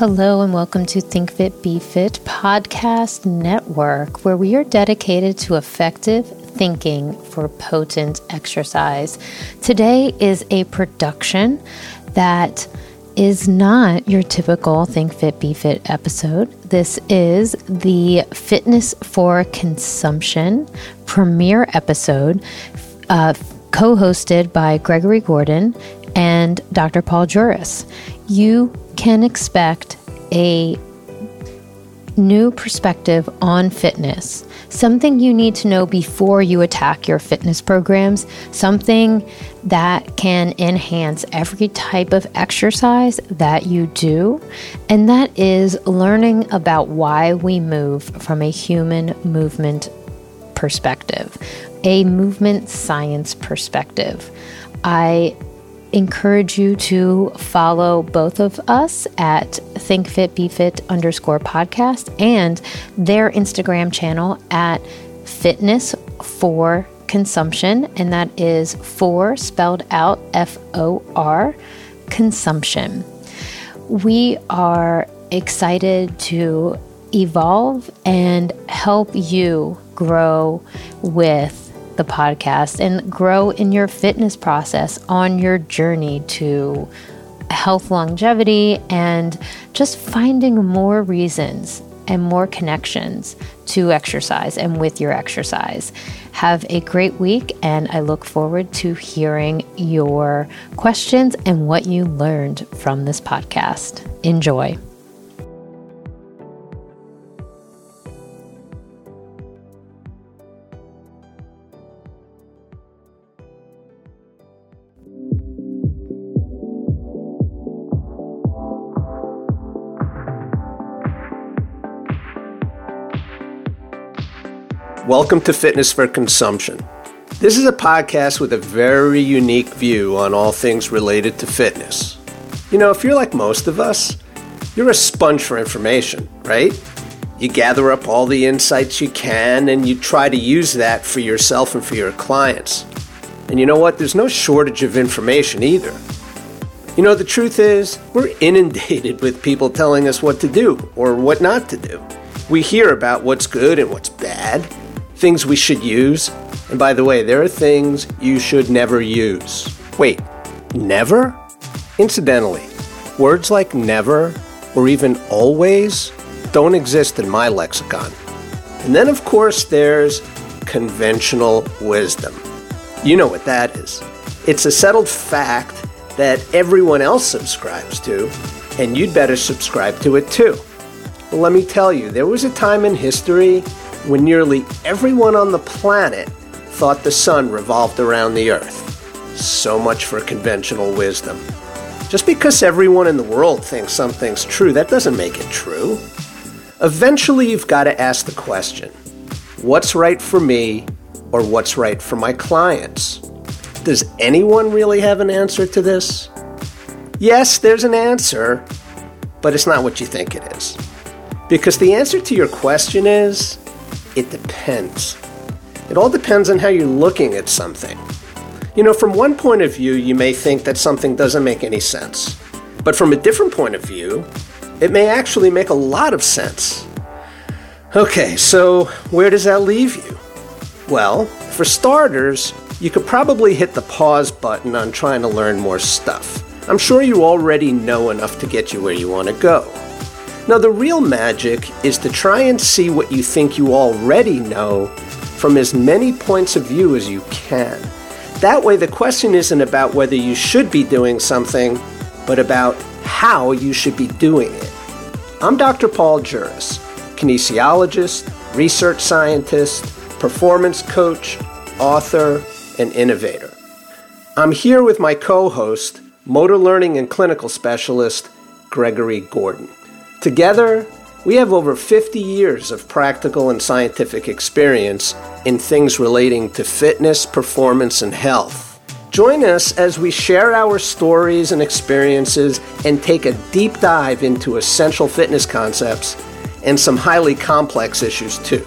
Hello, and welcome to Think Fit Be Fit Podcast Network, where we are dedicated to effective thinking for potent exercise. Today is a production that is not your typical Think Fit Be Fit episode. This is the Fitness for Consumption premiere episode, uh, co hosted by Gregory Gordon and Dr. Paul Juris. You can expect a new perspective on fitness, something you need to know before you attack your fitness programs, something that can enhance every type of exercise that you do, and that is learning about why we move from a human movement perspective, a movement science perspective. I encourage you to follow both of us at thinkfitbefit underscore podcast and their Instagram channel at fitness for consumption. And that is for spelled out F O R consumption. We are excited to evolve and help you grow with the podcast and grow in your fitness process on your journey to health longevity and just finding more reasons and more connections to exercise and with your exercise. Have a great week, and I look forward to hearing your questions and what you learned from this podcast. Enjoy. Welcome to Fitness for Consumption. This is a podcast with a very unique view on all things related to fitness. You know, if you're like most of us, you're a sponge for information, right? You gather up all the insights you can and you try to use that for yourself and for your clients. And you know what? There's no shortage of information either. You know, the truth is, we're inundated with people telling us what to do or what not to do. We hear about what's good and what's bad, things we should use. And by the way, there are things you should never use. Wait, never? Incidentally, words like never or even always don't exist in my lexicon. And then, of course, there's conventional wisdom. You know what that is. It's a settled fact that everyone else subscribes to, and you'd better subscribe to it too. Well, let me tell you, there was a time in history when nearly everyone on the planet thought the sun revolved around the earth. So much for conventional wisdom. Just because everyone in the world thinks something's true, that doesn't make it true. Eventually, you've got to ask the question what's right for me or what's right for my clients? Does anyone really have an answer to this? Yes, there's an answer, but it's not what you think it is. Because the answer to your question is it depends. It all depends on how you're looking at something. You know, from one point of view, you may think that something doesn't make any sense. But from a different point of view, it may actually make a lot of sense. Okay, so where does that leave you? Well, for starters, you could probably hit the pause button on trying to learn more stuff. I'm sure you already know enough to get you where you want to go. Now, the real magic is to try and see what you think you already know from as many points of view as you can. That way, the question isn't about whether you should be doing something, but about how you should be doing it. I'm Dr. Paul Juris, kinesiologist, research scientist, performance coach, author, and innovator. I'm here with my co host, motor learning and clinical specialist, Gregory Gordon. Together, we have over 50 years of practical and scientific experience in things relating to fitness, performance, and health. Join us as we share our stories and experiences and take a deep dive into essential fitness concepts and some highly complex issues, too.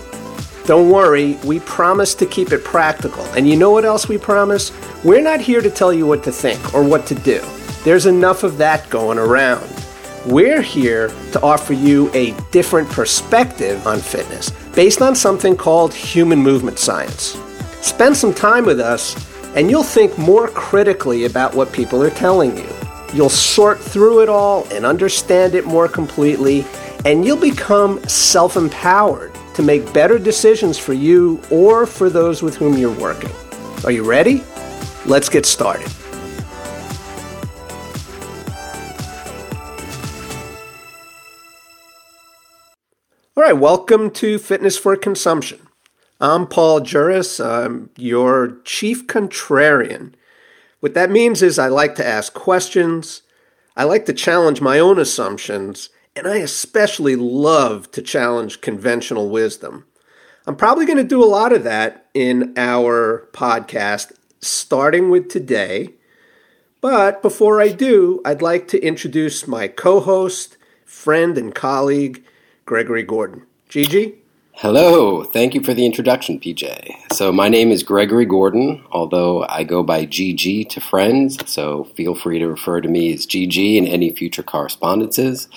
Don't worry, we promise to keep it practical. And you know what else we promise? We're not here to tell you what to think or what to do. There's enough of that going around. We're here to offer you a different perspective on fitness based on something called human movement science. Spend some time with us, and you'll think more critically about what people are telling you. You'll sort through it all and understand it more completely, and you'll become self empowered to make better decisions for you or for those with whom you're working. Are you ready? Let's get started. All right, welcome to Fitness for Consumption. I'm Paul Juris. I'm your chief contrarian. What that means is I like to ask questions, I like to challenge my own assumptions, and I especially love to challenge conventional wisdom. I'm probably going to do a lot of that in our podcast, starting with today. But before I do, I'd like to introduce my co host, friend, and colleague, Gregory Gordon. GG? Hello, thank you for the introduction, PJ. So, my name is Gregory Gordon, although I go by GG to friends, so feel free to refer to me as GG in any future correspondences.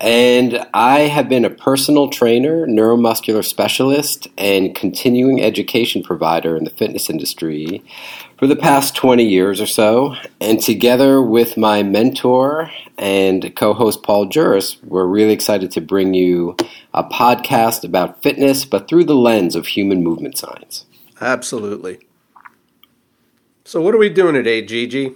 And I have been a personal trainer, neuromuscular specialist, and continuing education provider in the fitness industry for the past 20 years or so. And together with my mentor and co host Paul Juris, we're really excited to bring you a podcast about fitness, but through the lens of human movement science. Absolutely. So, what are we doing today, GG?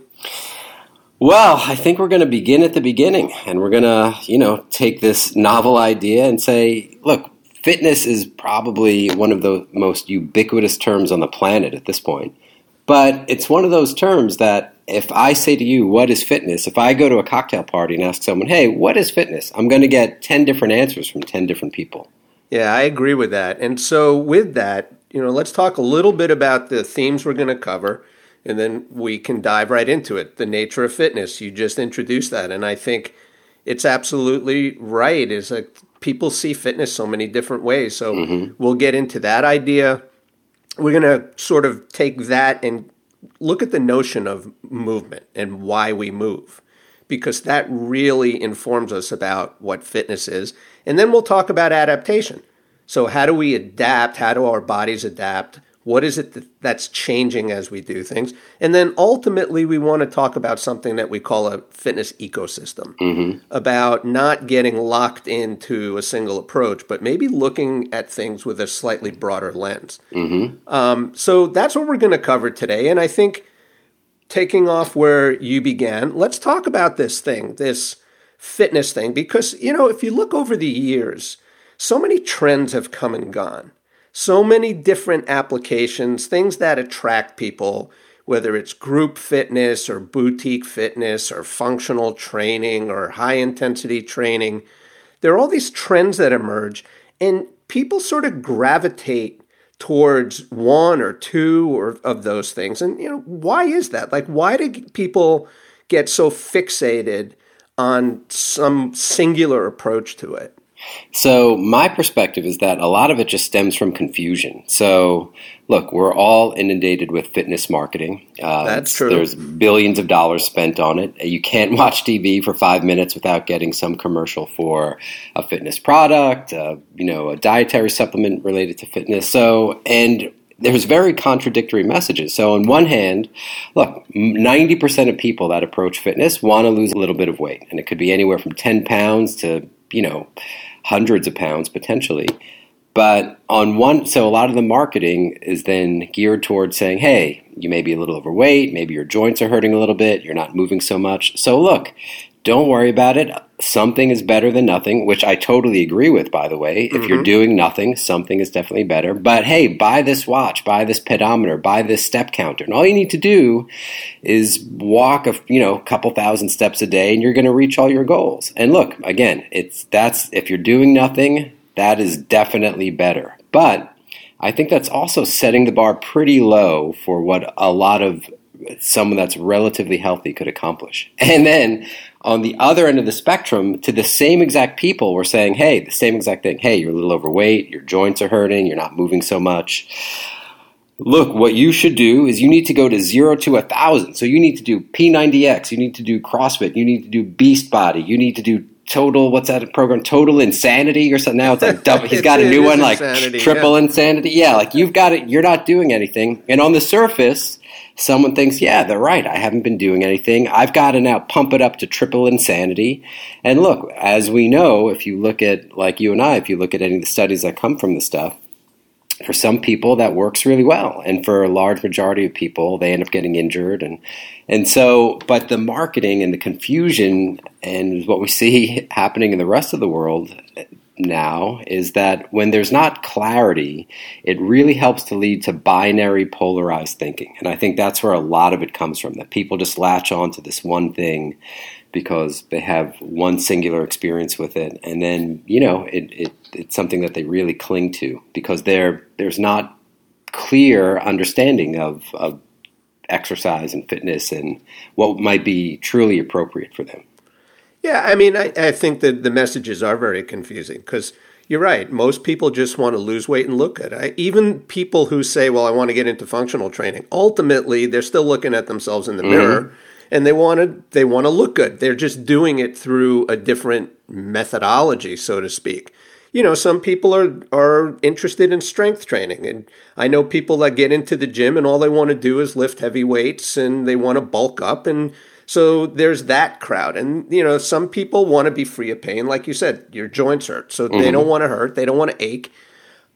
Well, I think we're going to begin at the beginning and we're going to, you know, take this novel idea and say, look, fitness is probably one of the most ubiquitous terms on the planet at this point. But it's one of those terms that if I say to you, what is fitness? If I go to a cocktail party and ask someone, hey, what is fitness? I'm going to get 10 different answers from 10 different people. Yeah, I agree with that. And so, with that, you know, let's talk a little bit about the themes we're going to cover, and then we can dive right into it. The nature of fitness, you just introduced that. And I think it's absolutely right, is that people see fitness so many different ways. So, mm-hmm. we'll get into that idea we're going to sort of take that and look at the notion of movement and why we move because that really informs us about what fitness is. And then we'll talk about adaptation. So, how do we adapt? How do our bodies adapt? What is it that's changing as we do things? And then ultimately, we want to talk about something that we call a fitness ecosystem mm-hmm. about not getting locked into a single approach, but maybe looking at things with a slightly broader lens. Mm-hmm. Um, so that's what we're going to cover today. And I think taking off where you began, let's talk about this thing, this fitness thing, because, you know, if you look over the years, so many trends have come and gone so many different applications, things that attract people, whether it's group fitness or boutique fitness or functional training or high intensity training. There are all these trends that emerge, and people sort of gravitate towards one or two or of those things. And you know, why is that? Like why do people get so fixated on some singular approach to it? So, my perspective is that a lot of it just stems from confusion. So, look, we're all inundated with fitness marketing. Uh, That's true. There's billions of dollars spent on it. You can't watch TV for five minutes without getting some commercial for a fitness product, uh, you know, a dietary supplement related to fitness. So, and there's very contradictory messages. So, on one hand, look, 90% of people that approach fitness want to lose a little bit of weight, and it could be anywhere from 10 pounds to, you know, hundreds of pounds potentially. But on one, so a lot of the marketing is then geared towards saying, hey, you may be a little overweight, maybe your joints are hurting a little bit, you're not moving so much. So look, don't worry about it. Something is better than nothing, which I totally agree with, by the way. If mm-hmm. you're doing nothing, something is definitely better. But hey, buy this watch, buy this pedometer, buy this step counter. And all you need to do is walk a you know couple thousand steps a day and you're going to reach all your goals. And look, again, it's that's if you're doing nothing, that is definitely better. But I think that's also setting the bar pretty low for what a lot of someone that's relatively healthy could accomplish. And then on the other end of the spectrum, to the same exact people, we're saying, hey, the same exact thing. Hey, you're a little overweight, your joints are hurting, you're not moving so much. Look, what you should do is you need to go to zero to a thousand. So you need to do P90X, you need to do CrossFit, you need to do Beast Body, you need to do total what's that program total insanity or something now it's like double he's got a new one like insanity, triple yeah. insanity yeah like you've got it you're not doing anything and on the surface someone thinks yeah they're right. I haven't been doing anything. I've got to now pump it up to triple insanity. And look as we know if you look at like you and i if you look at any of the studies that come from the stuff for some people that works really well. And for a large majority of people they end up getting injured. And and so but the marketing and the confusion and what we see happening in the rest of the world now is that when there's not clarity it really helps to lead to binary polarized thinking and i think that's where a lot of it comes from that people just latch on to this one thing because they have one singular experience with it, and then you know it, it it's something that they really cling to because there there's not clear understanding of, of exercise and fitness and what might be truly appropriate for them. Yeah, I mean, I, I think that the messages are very confusing because you're right. Most people just want to lose weight and look good. I, even people who say, well, I want to get into functional training, ultimately, they're still looking at themselves in the mm-hmm. mirror and they want to they want to look good. They're just doing it through a different methodology, so to speak. You know, some people are are interested in strength training, and I know people that get into the gym and all they want to do is lift heavy weights and they want to bulk up and so there's that crowd. And, you know, some people want to be free of pain. Like you said, your joints hurt. So mm-hmm. they don't want to hurt. They don't want to ache.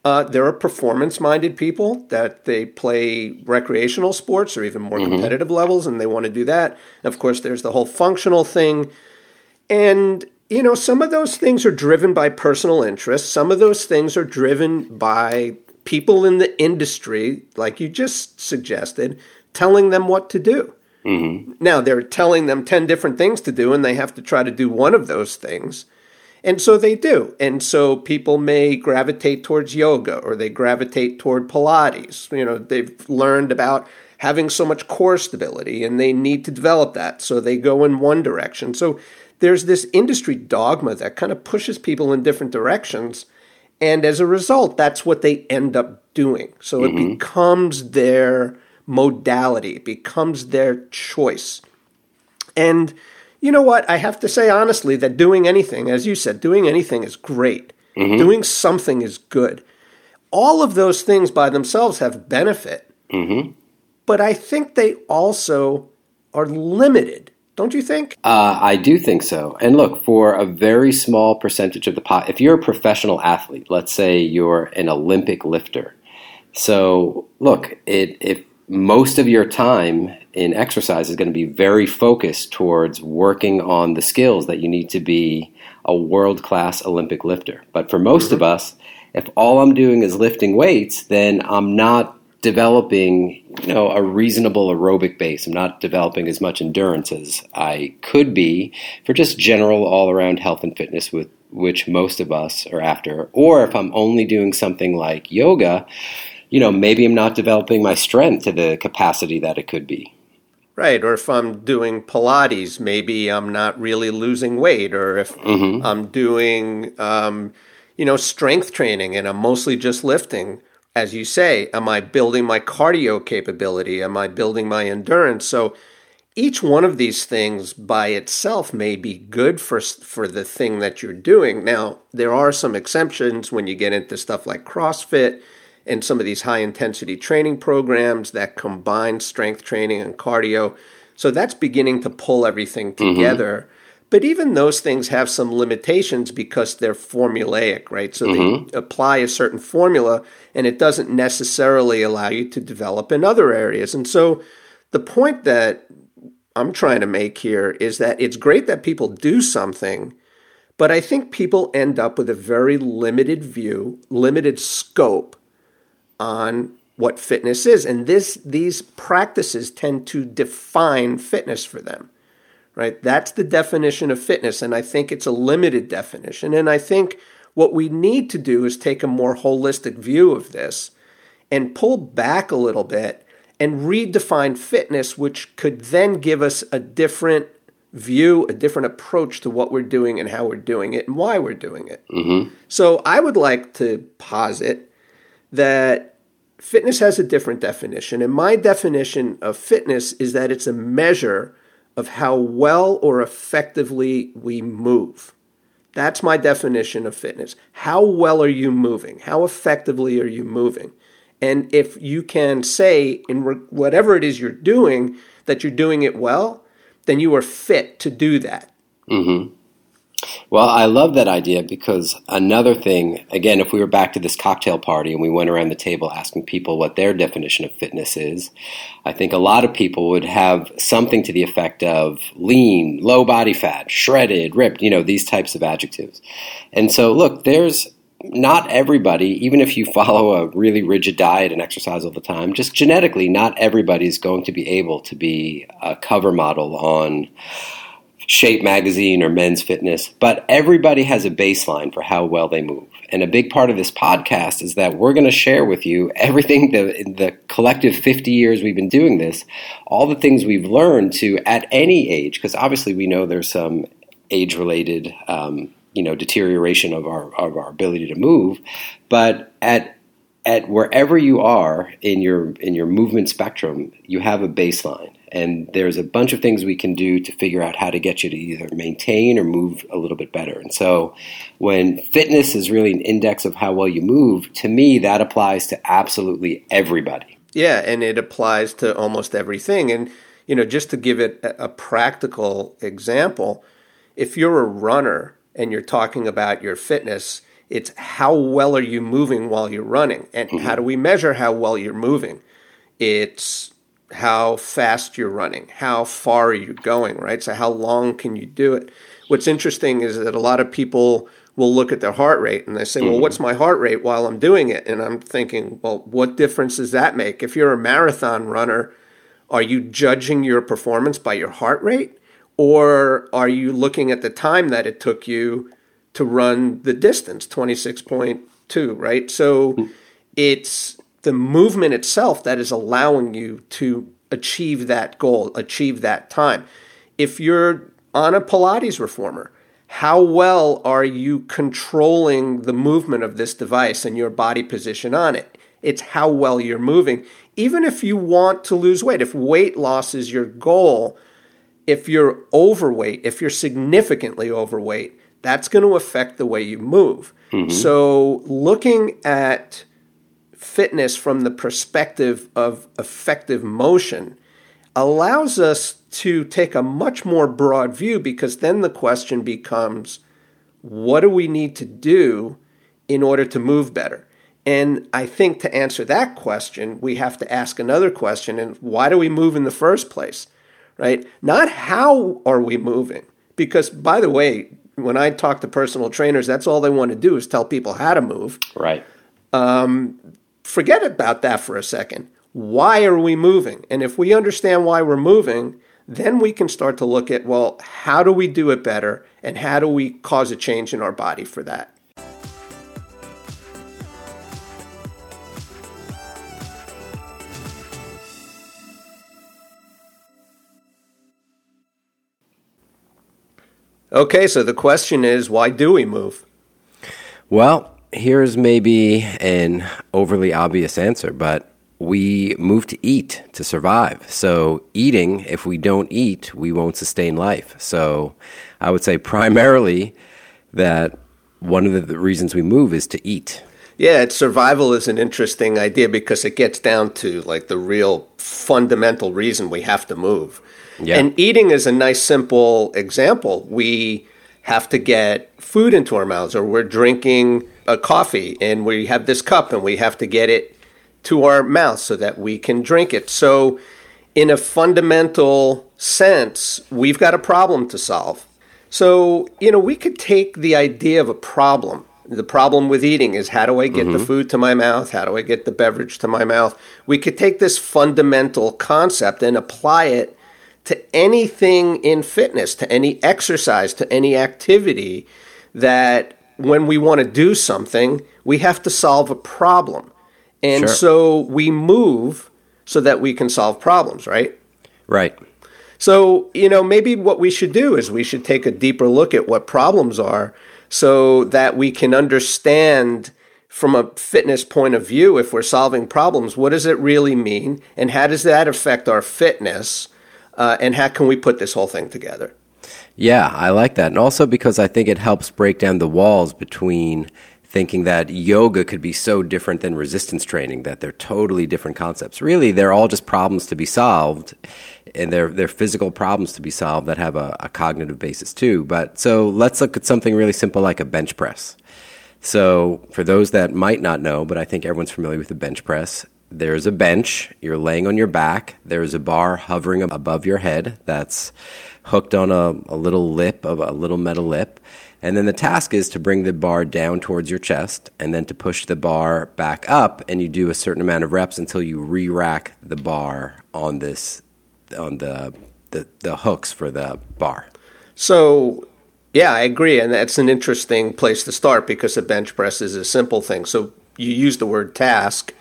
Uh, there are performance minded people that they play recreational sports or even more mm-hmm. competitive levels, and they want to do that. And of course, there's the whole functional thing. And, you know, some of those things are driven by personal interests, some of those things are driven by people in the industry, like you just suggested, telling them what to do. Mm-hmm. Now, they're telling them 10 different things to do, and they have to try to do one of those things. And so they do. And so people may gravitate towards yoga or they gravitate toward Pilates. You know, they've learned about having so much core stability and they need to develop that. So they go in one direction. So there's this industry dogma that kind of pushes people in different directions. And as a result, that's what they end up doing. So mm-hmm. it becomes their modality, it becomes their choice. And you know what? I have to say honestly that doing anything, as you said, doing anything is great. Mm-hmm. Doing something is good. All of those things by themselves have benefit. Mm-hmm. But I think they also are limited. Don't you think? Uh, I do think so. And look, for a very small percentage of the pot, if you're a professional athlete, let's say you're an Olympic lifter. So look, it, if most of your time in exercise is going to be very focused towards working on the skills that you need to be a world class Olympic lifter. But for most mm-hmm. of us, if all I'm doing is lifting weights, then I'm not developing, you know, a reasonable aerobic base. I'm not developing as much endurance as I could be for just general all around health and fitness with which most of us are after. Or if I'm only doing something like yoga, you know, maybe I'm not developing my strength to the capacity that it could be. Right. Or if I'm doing Pilates, maybe I'm not really losing weight. Or if mm-hmm. I'm doing, um, you know, strength training and I'm mostly just lifting, as you say, am I building my cardio capability? Am I building my endurance? So each one of these things by itself may be good for for the thing that you're doing. Now, there are some exceptions when you get into stuff like CrossFit and some of these high intensity training programs that combine strength training and cardio. So that's beginning to pull everything mm-hmm. together. Mm-hmm. But even those things have some limitations because they're formulaic, right? So mm-hmm. they apply a certain formula and it doesn't necessarily allow you to develop in other areas. And so the point that I'm trying to make here is that it's great that people do something, but I think people end up with a very limited view, limited scope on what fitness is. And this these practices tend to define fitness for them. Right? That's the definition of fitness. And I think it's a limited definition. And I think what we need to do is take a more holistic view of this and pull back a little bit and redefine fitness, which could then give us a different view, a different approach to what we're doing and how we're doing it and why we're doing it. Mm-hmm. So I would like to posit that fitness has a different definition. And my definition of fitness is that it's a measure of how well or effectively we move. That's my definition of fitness. How well are you moving? How effectively are you moving? And if you can say in whatever it is you're doing that you're doing it well, then you are fit to do that. Mm-hmm. Well, I love that idea because another thing, again, if we were back to this cocktail party and we went around the table asking people what their definition of fitness is, I think a lot of people would have something to the effect of lean, low body fat, shredded, ripped, you know, these types of adjectives. And so, look, there's not everybody, even if you follow a really rigid diet and exercise all the time, just genetically, not everybody is going to be able to be a cover model on Shape magazine or Men's Fitness, but everybody has a baseline for how well they move. And a big part of this podcast is that we're going to share with you everything the the collective 50 years we've been doing this, all the things we've learned to at any age, because obviously we know there's some age related um, you know deterioration of our of our ability to move, but at at wherever you are in your in your movement spectrum, you have a baseline and there's a bunch of things we can do to figure out how to get you to either maintain or move a little bit better. And so when fitness is really an index of how well you move, to me, that applies to absolutely everybody. Yeah, and it applies to almost everything. And, you know, just to give it a practical example, if you're a runner and you're talking about your fitness, it's how well are you moving while you're running? And mm-hmm. how do we measure how well you're moving? It's how fast you're running, how far are you going, right? So, how long can you do it? What's interesting is that a lot of people will look at their heart rate and they say, mm-hmm. Well, what's my heart rate while I'm doing it? And I'm thinking, Well, what difference does that make? If you're a marathon runner, are you judging your performance by your heart rate? Or are you looking at the time that it took you to run the distance, 26.2, right? So, mm-hmm. it's the movement itself that is allowing you to achieve that goal, achieve that time. If you're on a Pilates reformer, how well are you controlling the movement of this device and your body position on it? It's how well you're moving. Even if you want to lose weight, if weight loss is your goal, if you're overweight, if you're significantly overweight, that's going to affect the way you move. Mm-hmm. So, looking at fitness from the perspective of effective motion allows us to take a much more broad view because then the question becomes what do we need to do in order to move better? And I think to answer that question, we have to ask another question and why do we move in the first place? Right? Not how are we moving? Because by the way, when I talk to personal trainers, that's all they want to do is tell people how to move. Right. Um, forget about that for a second. Why are we moving? And if we understand why we're moving, then we can start to look at well, how do we do it better? And how do we cause a change in our body for that? Okay, so the question is why do we move? Well, here's maybe an overly obvious answer, but we move to eat to survive. So, eating, if we don't eat, we won't sustain life. So, I would say primarily that one of the reasons we move is to eat. Yeah, survival is an interesting idea because it gets down to like the real fundamental reason we have to move. Yeah. And eating is a nice, simple example. We have to get food into our mouths, or we're drinking a coffee and we have this cup and we have to get it to our mouth so that we can drink it. So, in a fundamental sense, we've got a problem to solve. So, you know, we could take the idea of a problem. The problem with eating is how do I get mm-hmm. the food to my mouth? How do I get the beverage to my mouth? We could take this fundamental concept and apply it to anything in fitness, to any exercise, to any activity that when we want to do something, we have to solve a problem. And sure. so we move so that we can solve problems, right? Right. So, you know, maybe what we should do is we should take a deeper look at what problems are so that we can understand from a fitness point of view if we're solving problems, what does it really mean? And how does that affect our fitness? Uh, and how can we put this whole thing together? Yeah, I like that. And also because I think it helps break down the walls between thinking that yoga could be so different than resistance training, that they're totally different concepts. Really, they're all just problems to be solved, and they're, they're physical problems to be solved that have a, a cognitive basis too. But so let's look at something really simple like a bench press. So, for those that might not know, but I think everyone's familiar with the bench press, there's a bench, you're laying on your back, there's a bar hovering above your head that's hooked on a, a little lip of a little metal lip. And then the task is to bring the bar down towards your chest and then to push the bar back up and you do a certain amount of reps until you re-rack the bar on this on the the, the hooks for the bar. So yeah, I agree, and that's an interesting place to start because a bench press is a simple thing. So you use the word task,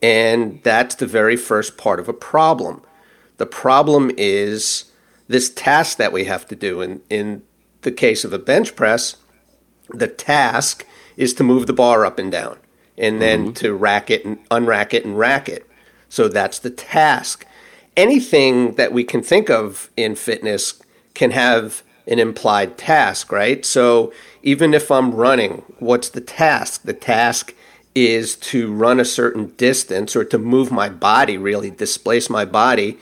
and that's the very first part of a problem. The problem is this task that we have to do. In in the case of a bench press, the task is to move the bar up and down, and then mm-hmm. to rack it and unrack it and rack it. So that's the task. Anything that we can think of in fitness can have an implied task, right? So even if I'm running, what's the task? The task is to run a certain distance or to move my body, really displace my body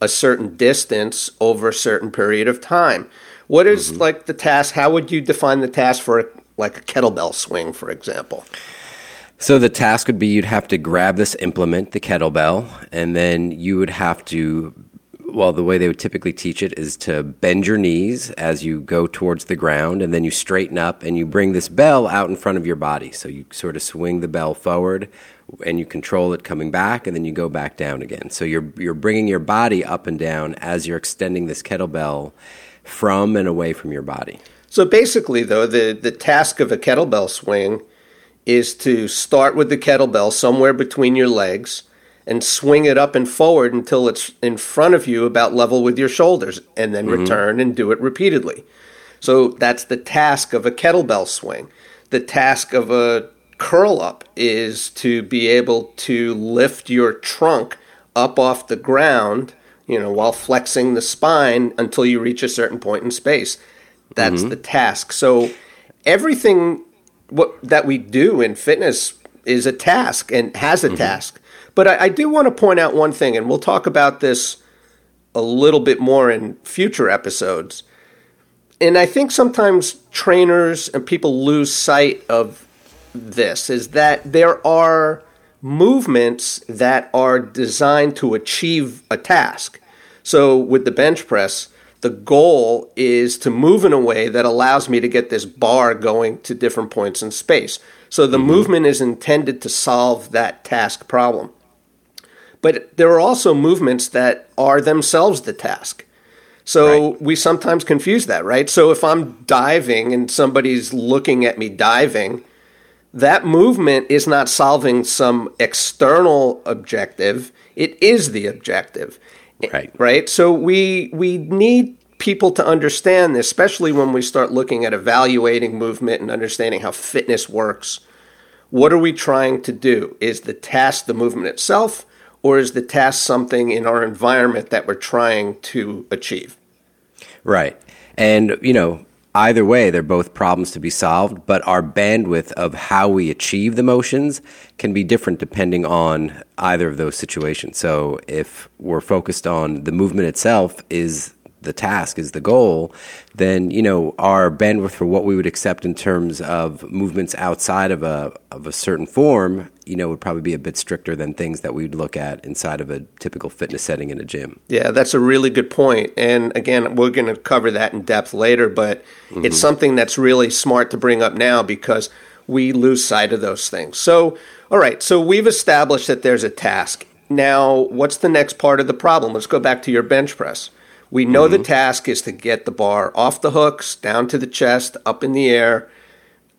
a certain distance over a certain period of time. What is mm-hmm. like the task? How would you define the task for a, like a kettlebell swing, for example? So the task would be you'd have to grab this implement, the kettlebell, and then you would have to well, the way they would typically teach it is to bend your knees as you go towards the ground, and then you straighten up and you bring this bell out in front of your body. So you sort of swing the bell forward and you control it coming back, and then you go back down again. So you're, you're bringing your body up and down as you're extending this kettlebell from and away from your body. So basically, though, the, the task of a kettlebell swing is to start with the kettlebell somewhere between your legs and swing it up and forward until it's in front of you about level with your shoulders and then mm-hmm. return and do it repeatedly. So that's the task of a kettlebell swing. The task of a curl up is to be able to lift your trunk up off the ground, you know, while flexing the spine until you reach a certain point in space. That's mm-hmm. the task. So everything what that we do in fitness is a task and has a mm-hmm. task. But I, I do want to point out one thing, and we'll talk about this a little bit more in future episodes. And I think sometimes trainers and people lose sight of this is that there are movements that are designed to achieve a task. So with the bench press, the goal is to move in a way that allows me to get this bar going to different points in space. So the mm-hmm. movement is intended to solve that task problem. But there are also movements that are themselves the task. So right. we sometimes confuse that, right? So if I'm diving and somebody's looking at me diving, that movement is not solving some external objective. It is the objective. Right. Right? So we we need people to understand this, especially when we start looking at evaluating movement and understanding how fitness works. What are we trying to do? Is the task the movement itself? Or is the task something in our environment that we're trying to achieve? Right. And, you know, either way, they're both problems to be solved, but our bandwidth of how we achieve the motions can be different depending on either of those situations. So if we're focused on the movement itself, is the task is the goal, then you know our bandwidth for what we would accept in terms of movements outside of a of a certain form, you know, would probably be a bit stricter than things that we'd look at inside of a typical fitness setting in a gym. Yeah, that's a really good point. And again, we're going to cover that in depth later, but mm-hmm. it's something that's really smart to bring up now because we lose sight of those things. So, all right, so we've established that there's a task. Now, what's the next part of the problem? Let's go back to your bench press. We know mm-hmm. the task is to get the bar off the hooks, down to the chest, up in the air,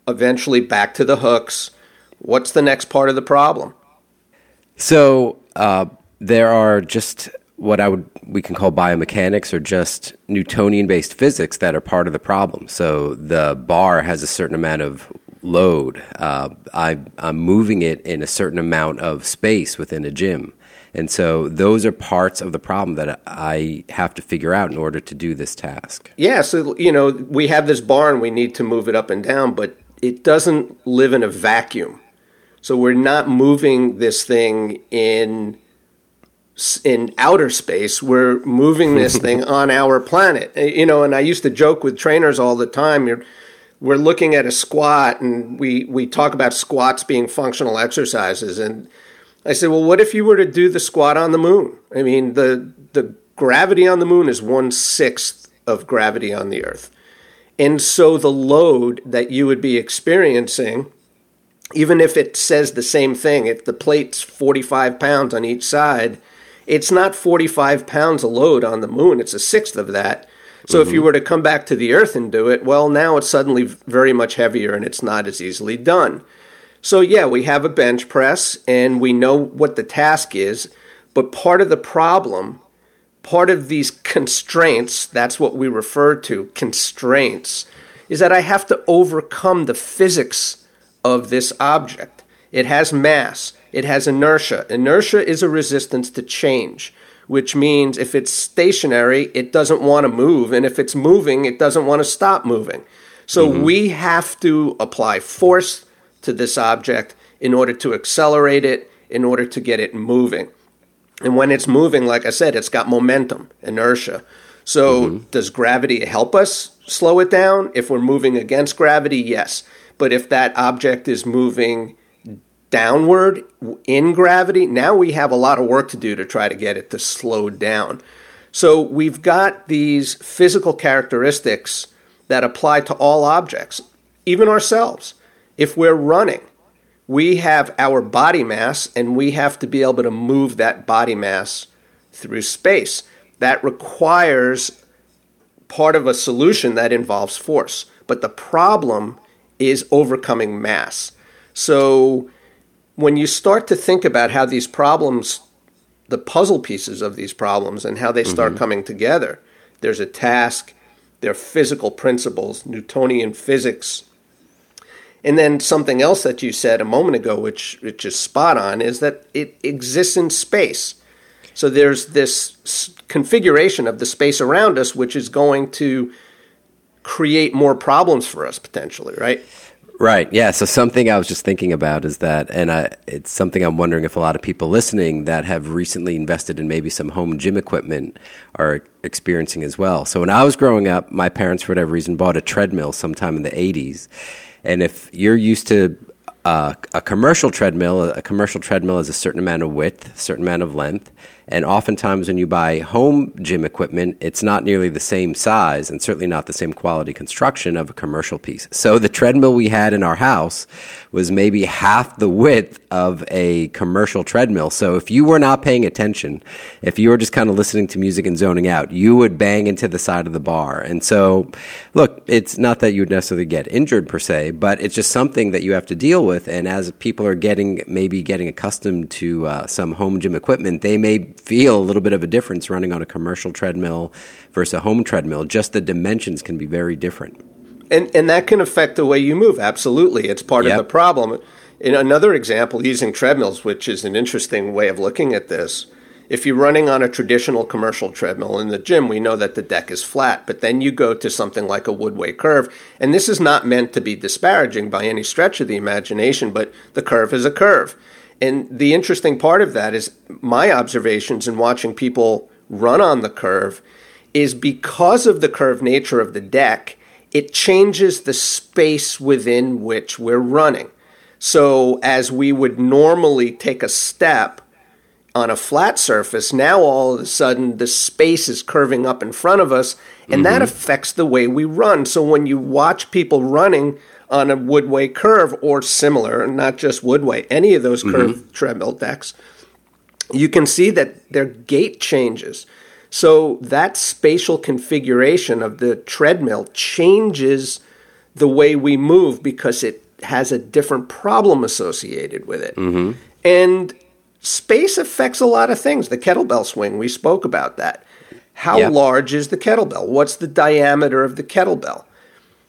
eventually back to the hooks. What's the next part of the problem? So uh, there are just what I would we can call biomechanics or just Newtonian based physics that are part of the problem. So the bar has a certain amount of load. Uh, I, I'm moving it in a certain amount of space within a gym. And so those are parts of the problem that I have to figure out in order to do this task. Yeah, so you know, we have this bar and we need to move it up and down, but it doesn't live in a vacuum. So we're not moving this thing in in outer space. We're moving this thing on our planet. Eh, you know, and I used to joke with trainers all the time. You're, we're looking at a squat, and we we talk about squats being functional exercises. And I said, well, what if you were to do the squat on the moon? I mean, the the gravity on the moon is one sixth of gravity on the Earth. And so the load that you would be experiencing, even if it says the same thing, if the plate's 45 pounds on each side, it's not 45 pounds of load on the moon, it's a sixth of that. So mm-hmm. if you mm-hmm. were to come back to the Earth and do it, well, now it's suddenly very much heavier and it's not as easily done. So, yeah, we have a bench press and we know what the task is, but part of the problem, part of these constraints, that's what we refer to constraints, is that I have to overcome the physics of this object. It has mass, it has inertia. Inertia is a resistance to change, which means if it's stationary, it doesn't want to move, and if it's moving, it doesn't want to stop moving. So mm-hmm. we have to apply force to this object in order to accelerate it, in order to get it moving. And when it's moving, like I said, it's got momentum, inertia. So mm-hmm. does gravity help us slow it down? If we're moving against gravity, yes. But if that object is moving downward in gravity, now we have a lot of work to do to try to get it to slow down. So we've got these physical characteristics that apply to all objects, even ourselves. If we're running, we have our body mass and we have to be able to move that body mass through space. That requires part of a solution that involves force. But the problem is overcoming mass. So when you start to think about how these problems, the puzzle pieces of these problems, and how they start mm-hmm. coming together, there's a task, there are physical principles, Newtonian physics. And then something else that you said a moment ago, which, which is spot on, is that it exists in space. So there's this configuration of the space around us, which is going to create more problems for us potentially, right? Right. Yeah. So something I was just thinking about is that, and I, it's something I'm wondering if a lot of people listening that have recently invested in maybe some home gym equipment are experiencing as well. So when I was growing up, my parents, for whatever reason, bought a treadmill sometime in the 80s. And if you're used to uh, a commercial treadmill, a commercial treadmill is a certain amount of width, a certain amount of length, and oftentimes, when you buy home gym equipment, it's not nearly the same size and certainly not the same quality construction of a commercial piece. So, the treadmill we had in our house was maybe half the width of a commercial treadmill. So, if you were not paying attention, if you were just kind of listening to music and zoning out, you would bang into the side of the bar. And so, look, it's not that you would necessarily get injured per se, but it's just something that you have to deal with. And as people are getting, maybe getting accustomed to uh, some home gym equipment, they may feel a little bit of a difference running on a commercial treadmill versus a home treadmill. Just the dimensions can be very different. And, and that can affect the way you move. Absolutely. It's part yep. of the problem. In another example, using treadmills, which is an interesting way of looking at this, if you're running on a traditional commercial treadmill in the gym, we know that the deck is flat, but then you go to something like a Woodway curve, and this is not meant to be disparaging by any stretch of the imagination, but the curve is a curve. And the interesting part of that is my observations in watching people run on the curve is because of the curved nature of the deck, it changes the space within which we're running. So, as we would normally take a step on a flat surface, now all of a sudden the space is curving up in front of us, and mm-hmm. that affects the way we run. So, when you watch people running on a Woodway curve or similar, not just Woodway, any of those curved mm-hmm. treadmill decks, you can see that their gait changes. So that spatial configuration of the treadmill changes the way we move because it has a different problem associated with it. Mm-hmm. And space affects a lot of things. The kettlebell swing, we spoke about that. How yep. large is the kettlebell? What's the diameter of the kettlebell?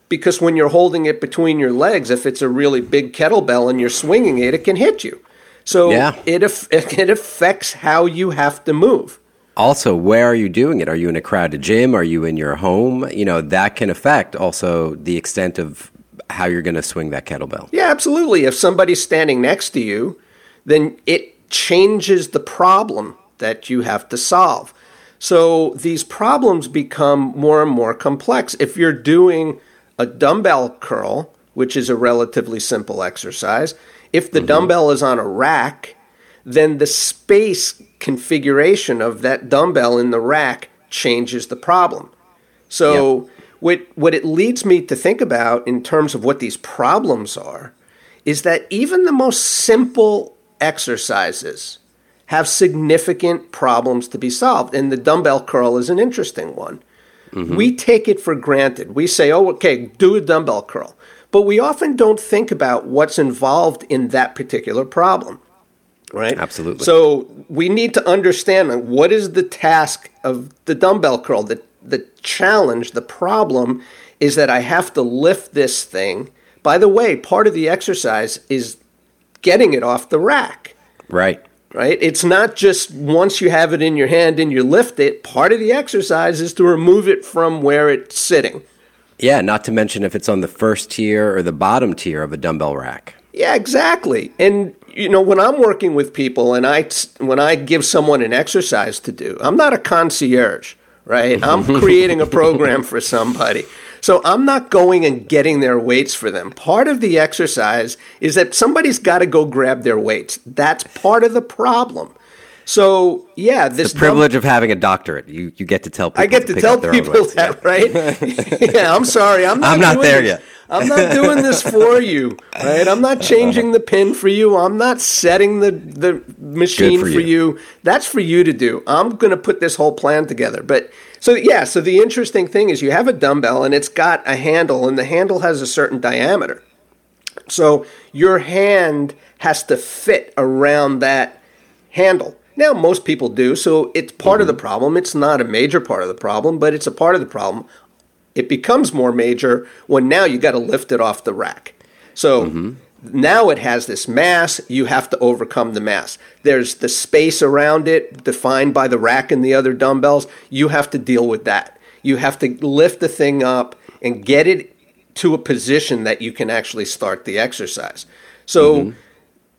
Because when you're holding it between your legs, if it's a really big kettlebell and you're swinging it, it can hit you. So Yeah. it, it affects how you have to move. Also, where are you doing it? Are you in a crowded gym? Are you in your home? You know, that can affect also the extent of how you're going to swing that kettlebell. Yeah, absolutely. If somebody's standing next to you, then it changes the problem that you have to solve. So these problems become more and more complex. If you're doing a dumbbell curl, which is a relatively simple exercise, if the mm-hmm. dumbbell is on a rack, then the space configuration of that dumbbell in the rack changes the problem. So what what it leads me to think about in terms of what these problems are is that even the most simple exercises have significant problems to be solved and the dumbbell curl is an interesting one. Mm-hmm. We take it for granted. We say, "Oh, okay, do a dumbbell curl." But we often don't think about what's involved in that particular problem right? Absolutely. So we need to understand what is the task of the dumbbell curl. The the challenge, the problem, is that I have to lift this thing. By the way, part of the exercise is getting it off the rack. Right. Right? It's not just once you have it in your hand and you lift it. Part of the exercise is to remove it from where it's sitting. Yeah, not to mention if it's on the first tier or the bottom tier of a dumbbell rack. Yeah, exactly. And you know, when I'm working with people and I when I give someone an exercise to do, I'm not a concierge, right? I'm creating a program for somebody. So I'm not going and getting their weights for them. Part of the exercise is that somebody's got to go grab their weights. That's part of the problem. So yeah, this The privilege of having a doctorate. You you get to tell people I get to to tell up their own people that, right? yeah, I'm sorry. I'm not, I'm not there this. yet. I'm not doing this for you, right? I'm not changing the pin for you. I'm not setting the, the machine for for, you. you. That's for you to do. I'm going to put this whole plan together. But so, yeah, so the interesting thing is you have a dumbbell and it's got a handle, and the handle has a certain diameter. So your hand has to fit around that handle. Now, most people do, so it's part of the mm-hmm. problem. It's not a major part of the problem, but it's a part of the problem. It becomes more major when now you got to lift it off the rack. So mm-hmm. now it has this mass, you have to overcome the mass. There's the space around it defined by the rack and the other dumbbells. You have to deal with that. You have to lift the thing up and get it to a position that you can actually start the exercise. So mm-hmm.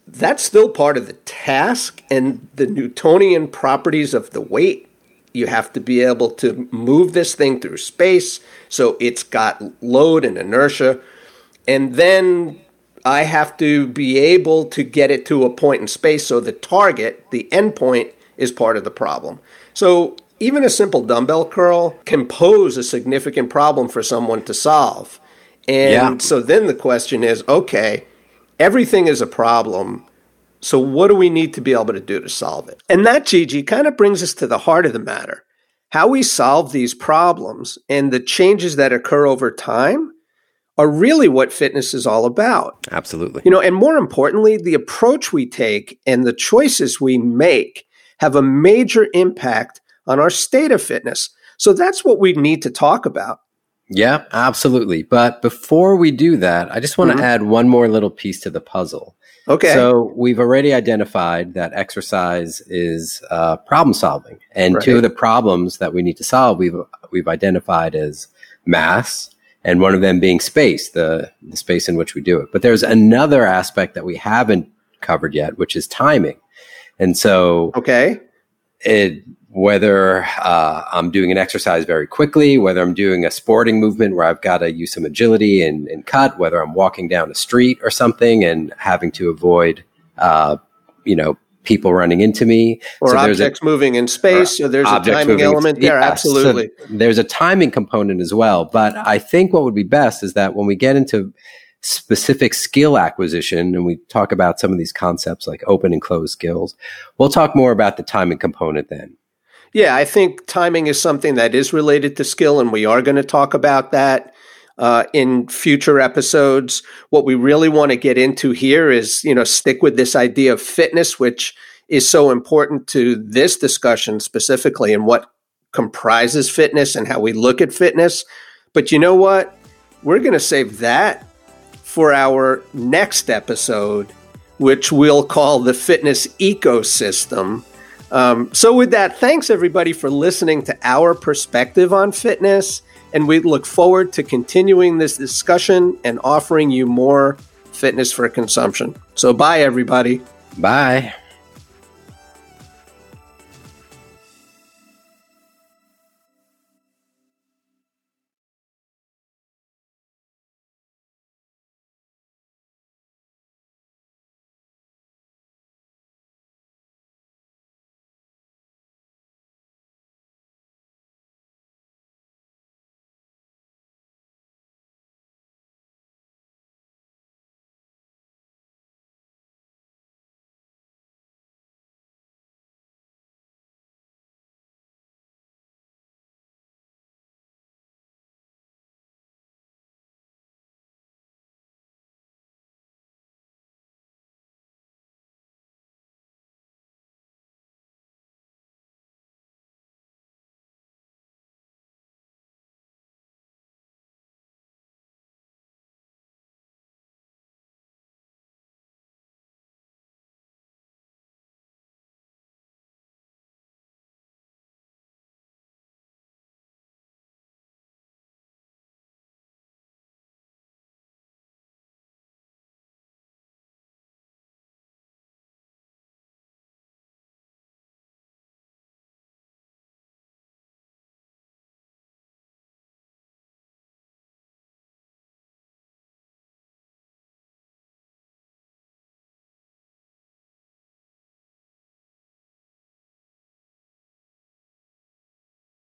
that's still part of the task and the Newtonian properties of the weight. You have to be able to move this thing through space so it's got load and inertia. And then I have to be able to get it to a point in space so the target, the endpoint, is part of the problem. So even a simple dumbbell curl can pose a significant problem for someone to solve. And Yeah. so then the question is okay, everything is a problem. So what do we need to be able to do to solve it? And that, GG, kind of brings us to the heart of the matter. How we solve these problems and the changes that occur over time are really what fitness is all about. Absolutely. You know, and more importantly, the approach we take and the choices we make have a major impact on our state of fitness. So that's what we need to talk about. Yeah, absolutely. But before we do that, I just want to mm-hmm. add one more little piece to the puzzle. Okay. So we've already identified that exercise is uh, problem solving, and two of the problems that we need to solve we've we've identified as mass, and one of them being space, the the space in which we do it. But there's another aspect that we haven't covered yet, which is timing. And so okay. It, whether uh, I'm doing an exercise very quickly, whether I'm doing a sporting movement where I've got to use some agility and, and cut, whether I'm walking down a street or something and having to avoid, uh, you know, people running into me. Or So there's a- objects moving in space. So there's a timing moving. element there. Yeah, so Absolutely. there's a timing component as well. But I think what would be best is that when we get into specific skill acquisition and we talk about some of these concepts like open and closed skills, we'll talk more about the timing component then. Yeah, I think timing is something that is related to skill, and we are going to talk about that uh, in future episodes. What we really want to get into here is, you know, stick with this idea of fitness, which is so important to this discussion specifically, and what comprises fitness and how we look at fitness. But you know what? We're going to save that for our next episode which we'll call the fitness ecosystem. Um, so, with that, thanks everybody for listening to our perspective on fitness. And we look forward to continuing this discussion and offering you more fitness for consumption. So, bye, everybody. Bye.